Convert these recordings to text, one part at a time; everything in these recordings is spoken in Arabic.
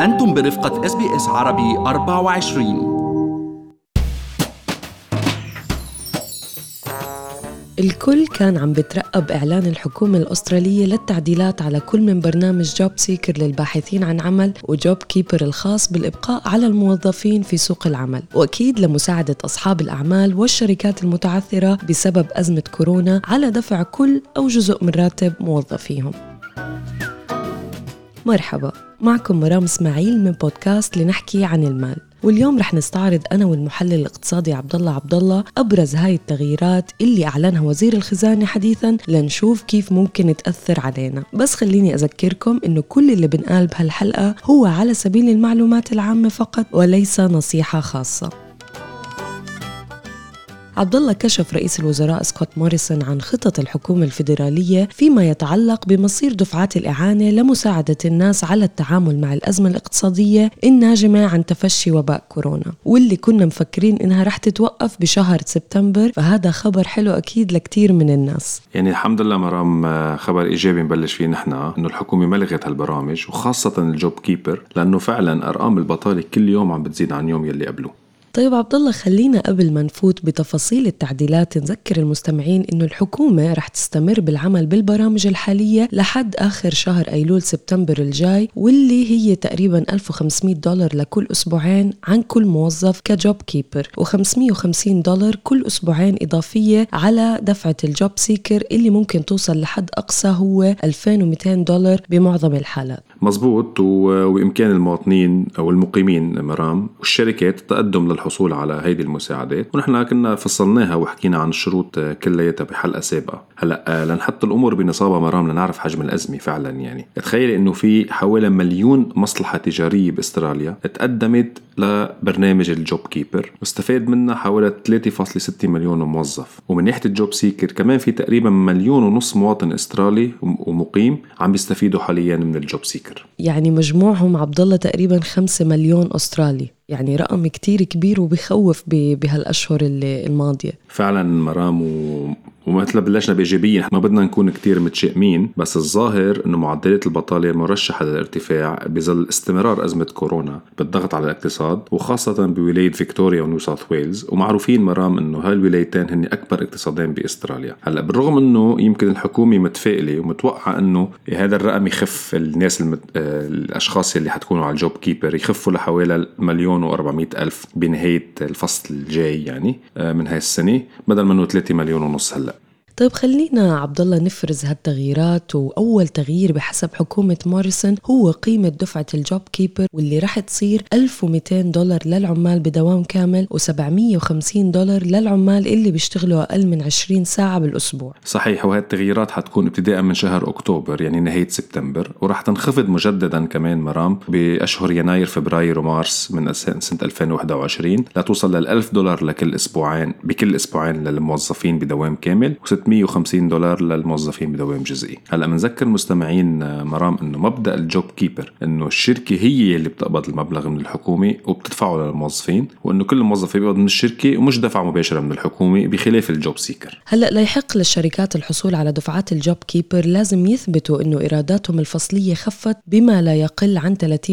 أنتم برفقة SBS عربي 24 الكل كان عم بترقب إعلان الحكومة الأسترالية للتعديلات على كل من برنامج JobSeeker للباحثين عن عمل و JobKeeper الخاص بالإبقاء على الموظفين في سوق العمل. وأكيد لمساعدة أصحاب الأعمال والشركات المتعثرة بسبب أزمة كورونا على دفع كل أو جزء من راتب موظفيهم. مرحبا. معكم مرام إسماعيل من بودكاست لنحكي عن المال. واليوم رح نستعرض أنا والمحلل الاقتصادي عبد الله عبد الله أبرز هاي التغييرات اللي أعلنها وزير الخزانة حديثا لنشوف كيف ممكن تأثر علينا. بس خليني أذكركم إنه كل اللي بنقال بهالحلقة هو على سبيل المعلومات العامة فقط وليس نصيحة خاصة. عبد الله كشف رئيس الوزراء سكوت موريسون عن خطط الحكومة الفيدرالية فيما يتعلق بمصير دفعات الإعانة لمساعدة الناس على التعامل مع الأزمة الاقتصادية الناجمة عن تفشي وباء كورونا واللي كنا مفكرين إنها رح تتوقف بشهر سبتمبر فهذا خبر حلو أكيد لكتير من الناس. يعني الحمد لله مرام خبر إيجابي نبلش فيه نحن إنه الحكومة ما لغت هالبرامج وخاصة ال JobKeeper لأنه فعلا أرقام البطالة كل يوم عم بتزيد عن يوم يلي قبله. طيب عبد الله خلينا قبل ما نفوت بتفاصيل التعديلات نذكر المستمعين إنه الحكومة رح تستمر بالعمل بالبرامج الحالية لحد آخر شهر أيلول سبتمبر الجاي واللي هي تقريبا 1500 دولار لكل أسبوعين عن كل موظف ك JobKeeper و550 دولار كل أسبوعين إضافية على دفعة ال JobSeeker اللي ممكن توصل لحد أقصى هو 2200 دولار بمعظم الحالات. مزبوط وبامكان المواطنين أو المقيمين مرام والشركات التقدم للحصول على هيدي المساعدات. ونحن كنا فصلناها وحكينا عن الشروط كلياتها بحلقه سابقه هلأ آه، لنحط الأمور بنصابها مرام لنعرف حجم الأزمة فعلا يعني. تخيلي إنه في حوالي مليون مصلحة تجارية بأستراليا تقدمت لبرنامج ال JobKeeper. واستفاد منها حوالي 3.6 مليون موظف. ومن ناحية ال JobSeeker كمان في تقريبا مليون ونص مواطن استرالي ومقيم عم بيستفيدوا حاليا من ال JobSeeker. يعني مجموعهم عبد الله تقريبا 5 مليون أسترالي. يعني رقم كتير كبير وبخوف بهالأشهر الماضية. فعلا مرام. ومثل بلشنا بإيجابية. ما بدنا نكون كتير متشائمين بس الظاهر إنه معدلات البطالة مرشحة للارتفاع بظل استمرار أزمة كورونا بالضغط على الاقتصاد وخاصة بولاية فيكتوريا ونيو ساوث ويلز. ومعروفين مرام إنه هاي الولايتين هن أكبر اقتصادين بأستراليا. هلأ بالرغم إنه يمكن الحكومة متفائلة ومتوقعة إنه هذا الرقم يخف الناس المت... آه، الأشخاص اللي حتكونوا على ال JobKeeper يخفوا لحوالي مليون و400 ألف بنهاية الفصل الجاي يعني آه، من هاي السنة بدل منه 3 مليون ونص هلأ. طيب خلينا عبد الله نفرز هالتغييرات وأول تغيير بحسب حكومة موريسون هو قيمة دفعة الجوب كيبر واللي راح تصير 1200 دولار للعمال بدوام كامل و750 دولار للعمال اللي بيشتغلوا أقل من 20 ساعة بالأسبوع. صحيح وهي التغييرات حتكون ابتداء من شهر أكتوبر يعني نهاية سبتمبر وراح تنخفض مجددا كمان مرام بأشهر يناير فبراير ومارس من سنة 2021 لتوصل لل 1000 دولار لكل أسبوعين بكل أسبوعين للموظفين بدوام كامل 650 دولار للموظفين بدوام جزئي. هلا بنذكر المستمعين آه، مرام إنه مبدأ ال JobKeeper إنه الشركة هي اللي بتقبض المبلغ من الحكومة وبتدفعه للموظفين وإنه كل موظف بيقبض من الشركة ومش دفع مباشرة من الحكومة بخلاف ال JobSeeker. هلا ليحق للشركات الحصول على دفعات ال JobKeeper لازم يثبتوا إنه إيراداتهم الفصلية خفت بما لا يقل عن 30%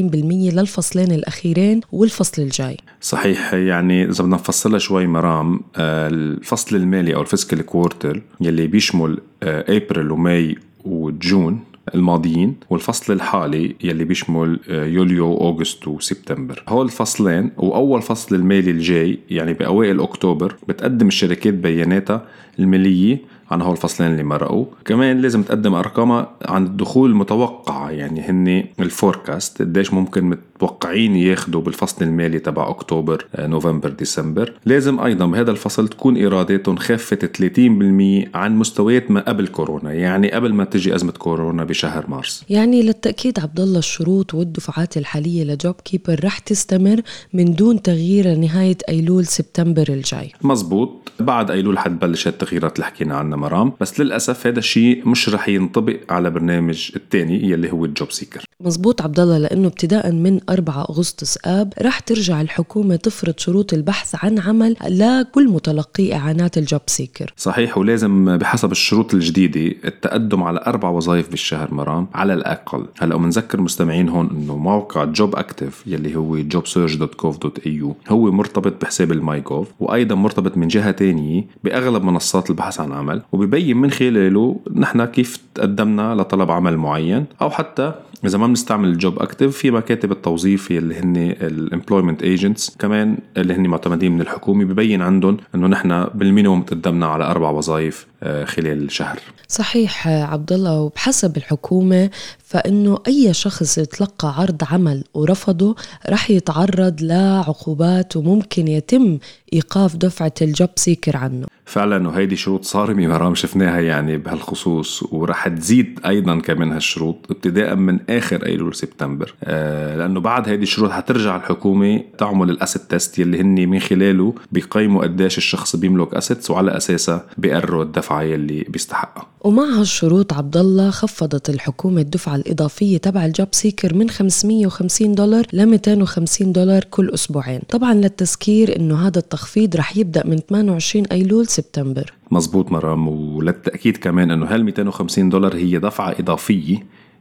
للفصلين الأخيرين والفصل الجاي. صحيح يعني إذا بدنا نفصلها شوي مرام آه، الفصل المالي أو ال fiscal quarter يلي بيشمل ابريل آه، و May و June الماضيين والفصل الحالي يلي بيشمل آه، يوليو August وسبتمبر. هول الفصلين وأول فصل المالي الجاي يعني بأوائل أكتوبر بتقدم الشركات بياناتها الماليه عن هول الفصلين اللي مرقوا. كمان لازم تقدم أرقامها عن الدخول المتوقعة يعني هن ال forecast قديش ممكن متوقعين ياخذوا بالفصل المالي تبع أكتوبر آه، نوفمبر ديسمبر. لازم أيضا بهذا الفصل تكون إيراداتهم خفت 30% عن مستويات ما قبل كورونا يعني قبل ما تجي أزمة كورونا بشهر مارس. يعني للتأكيد عبد الله الشروط والدفعات الحالية ل JobKeeper رح تستمر من دون تغيير لنهاية أيلول سبتمبر الجاي. مزبوط. بعد أيلول حتبلش التغييرات اللي حكينا عنها مرام بس للأسف هذا الشيء مش رح ينطبق على برنامج الثاني يلي هو ال JobSeeker. مزبوط عبد الله لأنه ابتداء من 4 أغسطس آب رح ترجع الحكومة تفرض شروط البحث عن عمل لكل متلقي إعانات ال JobSeeker. صحيح ولازم بحسب الشروط الجديدة التقدم على أربع وظائف بالشهر مرام على الأقل. هلا بنذكر المستمعين هون إنه موقع jobactive يلي هو jobsearch.gov.au هو مرتبط بحساب ال myGov وأيضا مرتبط من جهة تانية بأغلب منصات البحث عن عمل وبيبين من خلاله نحن كيف تقدمنا لطلب عمل معين أو حتى إذا ما بنستعمل ال jobactive في مكاتب التوظيف اللي هن ال employment agents كمان اللي هن معتمدين من الحكومة ببين عندهم انه نحن بال minimum تقدمنا على أربع وظائف آه، خلال الشهر صحيح عبد الله وبحسب الحكومة فانه أي شخص يتلقى عرض عمل ورفضه رح يتعرض لعقوبات وممكن يتم إيقاف دفعة ال job seeker عنه فعلا وهيدي شروط صارمة مرام شفناها يعني بهالخصوص ورح تزيد أيضا كمان هالشروط ابتداء من آخر أيلول سبتمبر. آه لأنه بعد هيدي الشروط حترجع الحكومة تعمل ال asset test يلي هن من خلاله بيقيموا قديش الشخص بيملك assets وعلى أساسها بيقرروا الدفعة يلي بيستحقها ومع هالشروط عبد الله خفضت الحكومة الدفعة الإضافية تبع ال job seeker من 550 دولار ل 250 دولار كل أسبوعين. طبعا للتذكير أنه هذا التخفيض رح يبدأ من 28 أيلول سبتمبر. مزبوط مرام وللتأكيد كمان أنه هال 250 دولار هي دفعة إضافية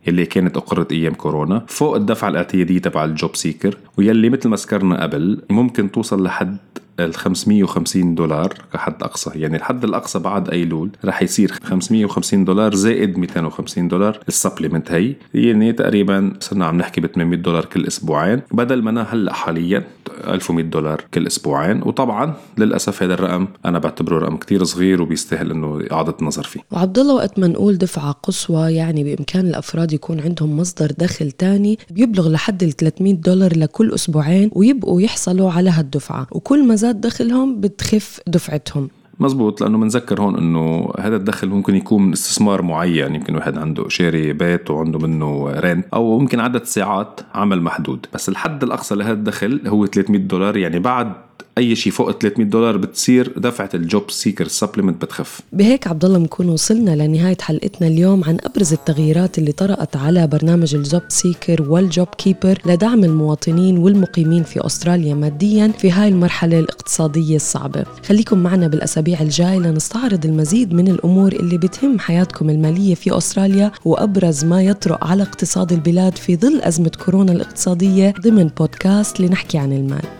يلي كانت أقرت أيام كورونا فوق الدفعة الإعتيادية تبع ال job seeker ويلي مثل ما ذكرنا قبل ممكن توصل لحد ال 550 دولار كحد أقصى. يعني الحد الأقصى بعد أيلول رح يصير 550 دولار زائد 250 دولار ال supplement هي يعني تقريبا صرنا عم نحكي ب 800 دولار كل أسبوعين. بدل ما أنا هلأ حاليا 1100 دولار كل أسبوعين. وطبعا للأسف هذا الرقم أنا بعتبره رقم كتير صغير وبيستاهل إنه إعادة النظر فيه. وعبد الله وقت ما نقول دفعة قصوى يعني بإمكان الأفراد يكون عندهم مصدر دخل تاني بيبلغ لحد ال 300 دولار لكل أسبوعين ويبقوا يحصلوا على هالدفعة. وكل ما زاد دخلهم بتخف دفعتهم. مزبوط لأنه بنذكر هون إنه هذا الدخل ممكن يكون من استثمار معين يمكن واحد عنده شاري بيت وعنده منه رين أو ممكن عدد ساعات عمل محدود. بس الحد الأقصى لهذا الدخل هو 300 دولار يعني بعد أي شيء فوق 300 دولار بتصير دفعة ال job seeker supplement بتخف. بهيك عبد الله بنكون وصلنا لنهاية حلقتنا اليوم عن أبرز التغييرات اللي طرأت على برنامج ال job seeker وال job keeper لدعم المواطنين والمقيمين في أستراليا ماديا في هاي المرحلة الاقتصادية الصعبة. خليكم معنا بالأسابيع الجاي لنستعرض المزيد من الأمور اللي بتهم حياتكم المالية في أستراليا وأبرز ما يطرأ على اقتصاد البلاد في ظل أزمة كورونا الاقتصادية ضمن بودكاست لنحكي عن المال.